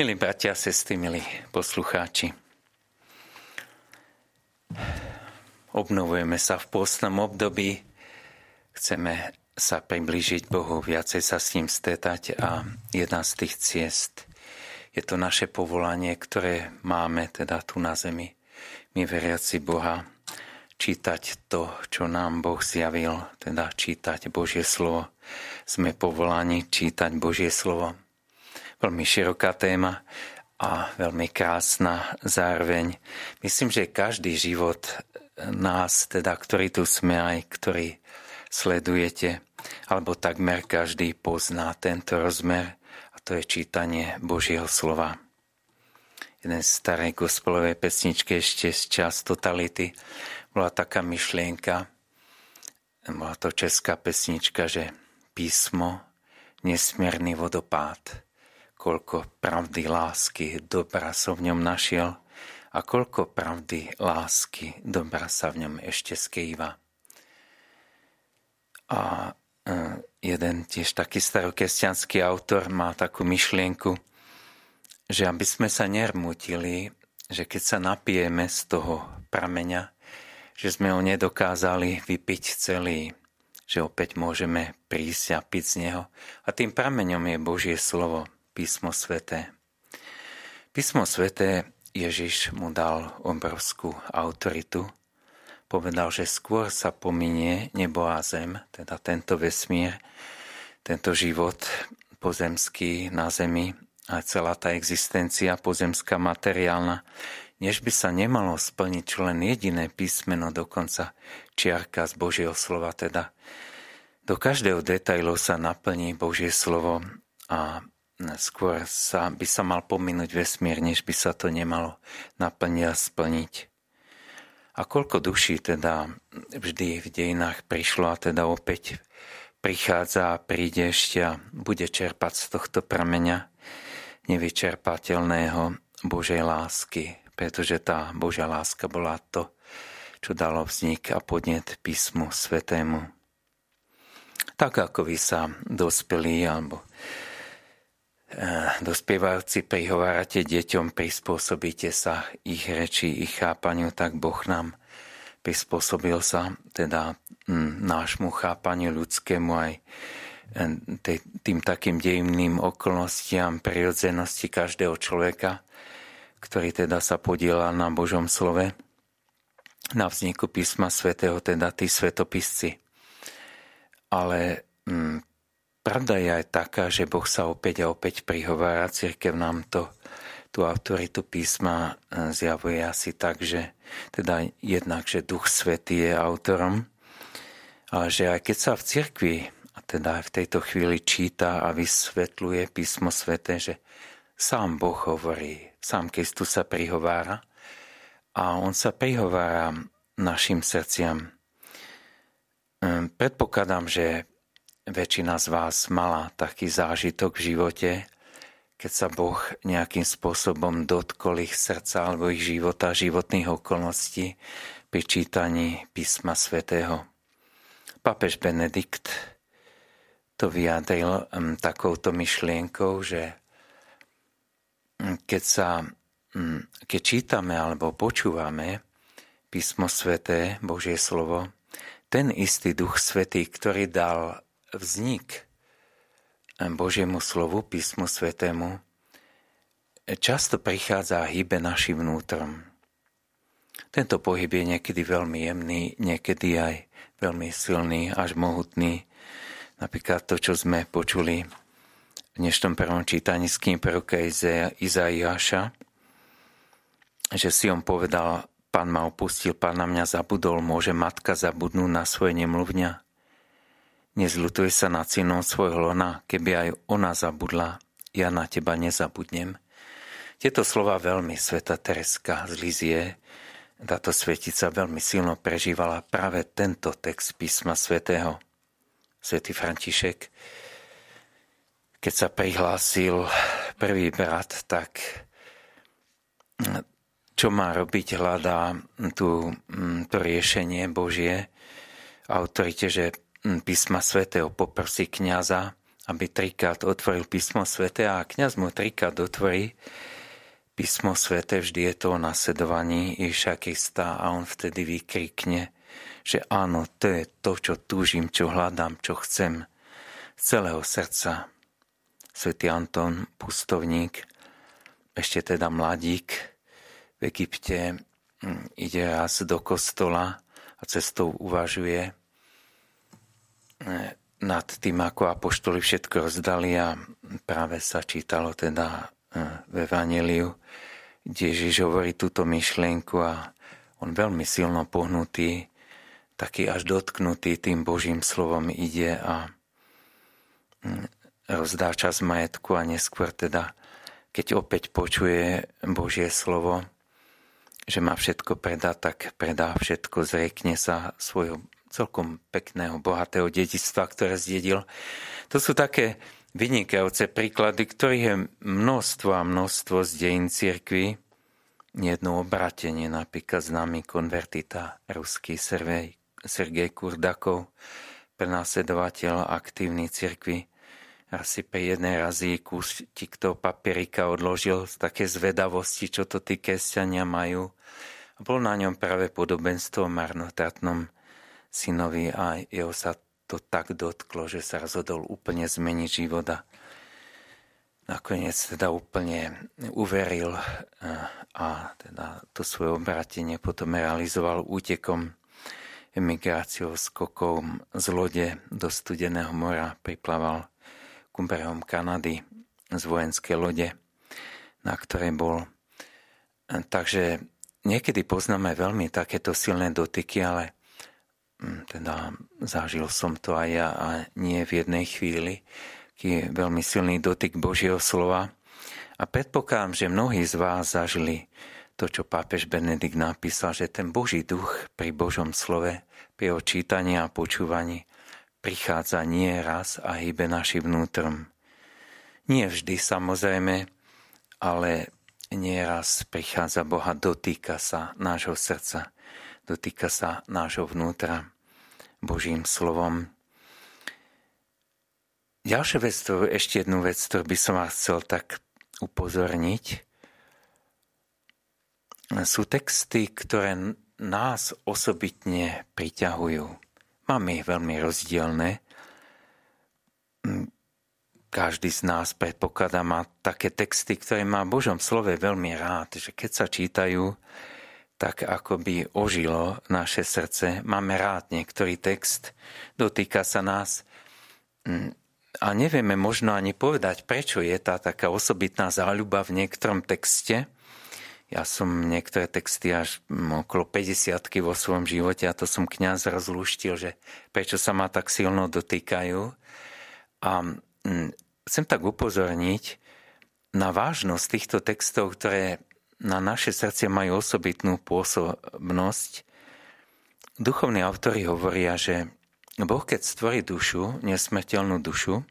Milí bratia a sestry, milí poslucháči, obnovujeme sa v pôstnom období, chceme sa priblížiť Bohu, viacej sa s ním stretať a jedna z tých ciest je to naše povolanie, ktoré máme teda tu na zemi. My veriaci Boha, čítať to, čo nám Boh zjavil, teda čítať Božie slovo. Sme povolaní čítať Božie slovo veľmi široká téma a veľmi krásna zároveň. Myslím, že každý život nás, teda, ktorý tu sme aj, ktorý sledujete, alebo takmer každý pozná tento rozmer a to je čítanie Božieho slova. Jeden z starej gospelovej pesničky ešte z čas totality bola taká myšlienka, bola to česká pesnička, že písmo, nesmierny vodopád koľko pravdy, lásky, dobra som v ňom našiel a koľko pravdy, lásky, dobra sa v ňom ešte skrýva. A e, jeden tiež taký starokresťanský autor má takú myšlienku, že aby sme sa nermutili, že keď sa napijeme z toho prameňa, že sme ho nedokázali vypiť celý, že opäť môžeme prísť a piť z neho. A tým prameňom je Božie slovo, písmo sveté. Písmo sveté Ježiš mu dal obrovskú autoritu. Povedal, že skôr sa pominie nebo a zem, teda tento vesmír, tento život pozemský na zemi a celá tá existencia pozemská materiálna, než by sa nemalo splniť len jediné písmeno, dokonca čiarka z Božieho slova, teda do každého detailu sa naplní Božie slovo a skôr sa, by sa mal pominúť vesmír, než by sa to nemalo naplniť a splniť. A koľko duší teda vždy v dejinách prišlo a teda opäť prichádza a príde ešte a bude čerpať z tohto prameňa nevyčerpateľného Božej lásky, pretože tá Božia láska bola to, čo dalo vznik a podnet písmu svetému. Tak ako vy sa dospelí alebo dospievajúci prihovárate deťom, prispôsobíte sa ich reči, ich chápaniu, tak Boh nám prispôsobil sa teda hm, nášmu chápaniu ľudskému aj eh, tým takým dejimným okolnostiam prirodzenosti každého človeka, ktorý teda sa podiela na Božom slove, na vzniku písma svätého, teda tí svetopisci. Ale hm, Pravda je aj taká, že Boh sa opäť a opäť prihovára. Církev nám to, tú autoritu písma e, zjavuje asi tak, že teda jednak, že Duch Svetý je autorom, ale že aj keď sa v cirkvi, a teda aj v tejto chvíli číta a vysvetľuje písmo Sveté, že sám Boh hovorí, sám Kristus sa prihovára a on sa prihovára našim srdciam. Predpokladám, že väčšina z vás mala taký zážitok v živote, keď sa Boh nejakým spôsobom dotkol ich srdca alebo ich života, životných okolností pri čítaní písma svätého. Papež Benedikt to vyjadril um, takouto myšlienkou, že mm, keď, sa, um, keď čítame alebo počúvame písmo sväté, Božie slovo, ten istý Duch Svetý, ktorý dal vznik Božiemu slovu, písmu svetému, často prichádza a hýbe našim vnútrom. Tento pohyb je niekedy veľmi jemný, niekedy aj veľmi silný, až mohutný. Napríklad to, čo sme počuli v dnešnom prvom čítaní z kým proroka Izaiáša, že si on povedal, pán ma opustil, pán na mňa zabudol, môže matka zabudnúť na svoje nemluvňa? Nezľutuj sa nad synom svojho lona, keby aj ona zabudla, ja na teba nezabudnem. Tieto slova veľmi sveta Tereska z Lizie, táto svetica veľmi silno prežívala práve tento text písma svätého. Svetý František, keď sa prihlásil prvý brat, tak čo má robiť, hľadá tu to riešenie Božie autorite, že písma svätého poprosí kniaza, aby trikrát otvoril písmo svete a kňaz mu trikrát otvorí písmo svete, vždy je to o nasledovaní Ježiša Krista a on vtedy vykrikne, že áno, to je to, čo túžim, čo hľadám, čo chcem z celého srdca. Svetý Anton, pustovník, ešte teda mladík v Egypte, hm, ide raz do kostola a cestou uvažuje nad tým, ako apoštoli všetko rozdali a práve sa čítalo teda eh, v Evangeliu, kde Ježiš hovorí túto myšlienku a on veľmi silno pohnutý, taký až dotknutý tým Božím slovom ide a hm, rozdá čas majetku a neskôr teda, keď opäť počuje Božie slovo, že má všetko predať, tak predá všetko, zriekne sa svojho celkom pekného, bohatého dedičstva, ktoré zdedil. To sú také vynikajúce príklady, ktorých je množstvo a množstvo z dejín cirkvi. Jedno obratenie, napríklad známy konvertita ruský Sergej, Sergej Kurdakov, prenásledovateľ aktívny cirkvi, asi pri jednej razy kus tikto papierika odložil z také zvedavosti, čo to tí kresťania majú. Bol na ňom práve podobenstvo o marnotratnom synovi a jeho sa to tak dotklo, že sa rozhodol úplne zmeniť života. Nakoniec teda úplne uveril eh, a teda to svoje obratenie potom realizoval útekom emigráciou skokom z lode do studeného mora priplaval brehom Kanady z vojenskej lode, na ktorej bol. Eh, takže niekedy poznáme veľmi takéto silné dotyky, ale teda zažil som to aj ja a nie v jednej chvíli, je veľmi silný dotyk Božieho slova. A predpokladám, že mnohí z vás zažili to, čo pápež Benedikt napísal, že ten Boží duch pri Božom slove, pri jeho čítaní a počúvaní prichádza nie raz a hýbe našim vnútrom. Nie vždy samozrejme, ale nieraz prichádza Boha, dotýka sa nášho srdca dotýka sa nášho vnútra Božím slovom. Ďalšia vec, ešte jednu vec, ktorú by som vás chcel tak upozorniť, sú texty, ktoré nás osobitne priťahujú. Máme ich veľmi rozdielne. Každý z nás predpokladá má také texty, ktoré má v Božom slove veľmi rád, že keď sa čítajú, tak ako by ožilo naše srdce. Máme rád niektorý text, dotýka sa nás mm, a nevieme možno ani povedať, prečo je tá taká osobitná záľuba v niektorom texte. Ja som niektoré texty až okolo 50 vo svojom živote a to som kňaz rozluštil, že prečo sa ma tak silno dotýkajú. A mm, chcem tak upozorniť na vážnosť týchto textov, ktoré na naše srdce majú osobitnú pôsobnosť. Duchovní autori hovoria, že Boh, keď stvorí dušu, nesmrteľnú dušu,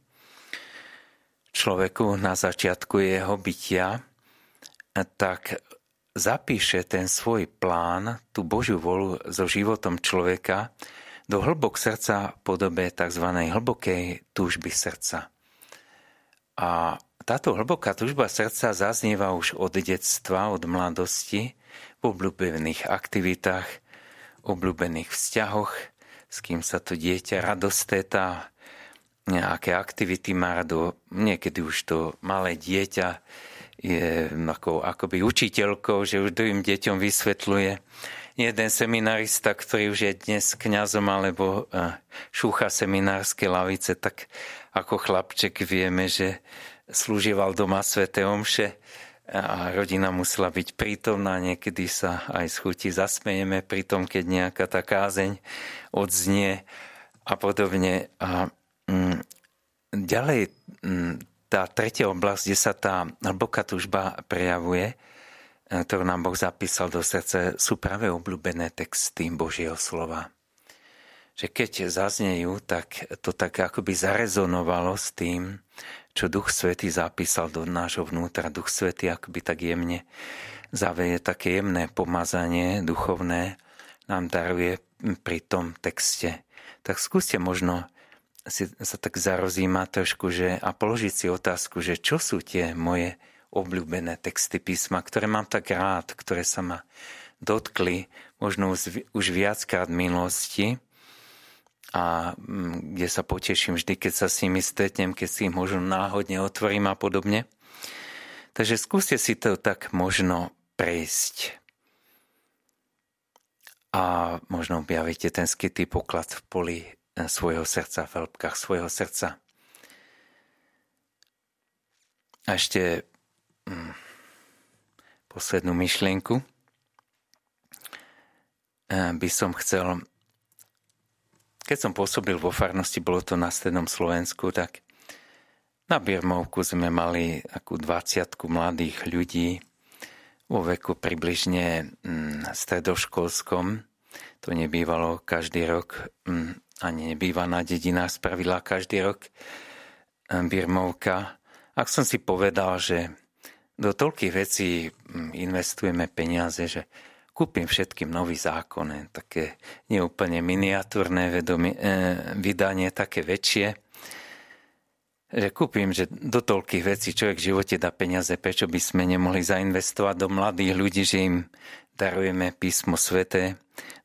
človeku na začiatku jeho bytia, tak zapíše ten svoj plán, tú Božiu volu so životom človeka do hlbok srdca v podobe tzv. hlbokej túžby srdca. A táto hlboká tužba srdca zaznieva už od detstva, od mladosti, v obľúbených aktivitách, obľúbených vzťahoch, s kým sa to dieťa radostéta, nejaké aktivity má rado. Niekedy už to malé dieťa je ako, akoby učiteľkou, že už druhým deťom vysvetľuje. Jeden seminarista, ktorý už je dnes kňazom alebo eh, šúcha seminárske lavice, tak ako chlapček vieme, že slúžieval doma Svete Omše a rodina musela byť prítomná. Niekedy sa aj z chuti zasmejeme pri tom, keď nejaká tá kázeň odznie a podobne. A mm, ďalej mm, tá tretia oblasť, kde sa tá hlboká tužba prejavuje, e, ktorú nám Boh zapísal do srdce, sú práve obľúbené texty Božieho slova. Že keď zaznejú, tak to tak akoby zarezonovalo s tým, čo Duch Svetý zapísal do nášho vnútra. Duch Svetý akoby tak jemne zaveje také jemné pomazanie duchovné, nám daruje pri tom texte. Tak skúste možno si sa tak zarozíma trošku že, a položiť si otázku, že čo sú tie moje obľúbené texty písma, ktoré mám tak rád, ktoré sa ma dotkli možno už viackrát v minulosti a mm, kde sa poteším vždy, keď sa s nimi stretnem, keď si ich možno náhodne otvorím a podobne. Takže skúste si to tak možno prejsť. A možno objavíte ten skrytý poklad v poli svojho srdca, v hĺbkach svojho srdca. A ešte hm, poslednú myšlienku eh, by som chcel, keď som pôsobil vo farnosti, bolo to na strednom Slovensku, tak na Birmovku sme mali akú 20 mladých ľudí vo veku približne hm, stredoškolskom. To nebývalo každý rok hm, ani nebývaná dedina spravila každý rok eh, Birmovka. Ak som si povedal, že do toľkých vecí investujeme peniaze, že kúpim všetkým nový zákon, také neúplne miniatúrne vedomie, eh, vydanie, také väčšie, že kúpim, že do toľkých vecí človek v živote dá peniaze, prečo by sme nemohli zainvestovať do mladých ľudí, že im darujeme písmo svete,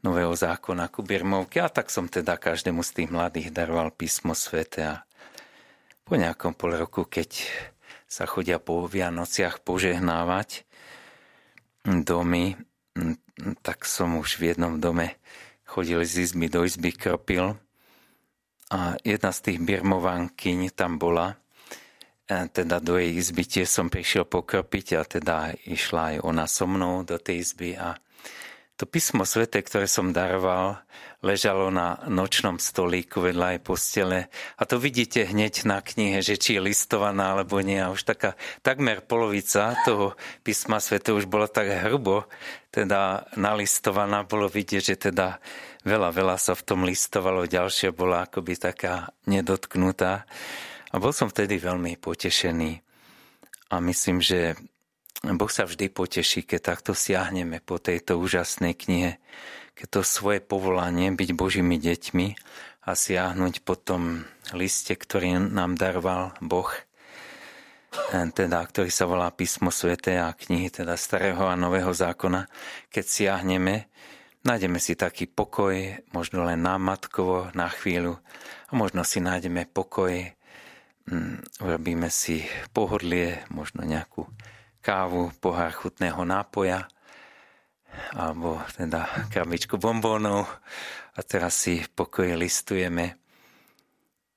nového zákona ku Birmovke a tak som teda každému z tých mladých daroval písmo svete a po nejakom pol roku, keď sa chodia po Vianociach požehnávať domy, tak som už v jednom dome chodil z izby do izby, kropil. A jedna z tých birmovankyň tam bola. Teda do jej izby tiež som prišiel pokropiť a teda išla aj ona so mnou do tej izby a to písmo svete, ktoré som daroval, ležalo na nočnom stolíku vedľa aj postele a to vidíte hneď na knihe, že či je listovaná alebo nie a už taká takmer polovica toho písma svete už bola tak hrubo teda nalistovaná, bolo vidieť, že teda veľa, veľa sa v tom listovalo, ďalšia bola akoby taká nedotknutá. A bol som vtedy veľmi potešený. A myslím, že Boh sa vždy poteší, keď takto siahneme po tejto úžasnej knihe, keď to svoje povolanie byť Božími deťmi a siahnuť po tom liste, ktorý nám daroval Boh, teda, ktorý sa volá Písmo Svete a knihy teda Starého a Nového zákona, keď siahneme, nájdeme si taký pokoj, možno len námatkovo na chvíľu a možno si nájdeme pokoj Mm, urobíme si pohodlie, možno nejakú kávu, pohár chutného nápoja alebo teda krabičku bombónov a teraz si v pokoji listujeme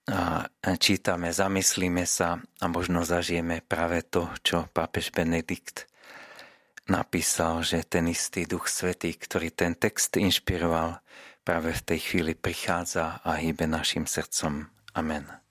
a čítame, zamyslíme sa a možno zažijeme práve to, čo pápež Benedikt napísal, že ten istý Duch Svetý, ktorý ten text inšpiroval, práve v tej chvíli prichádza a hýbe našim srdcom. Amen.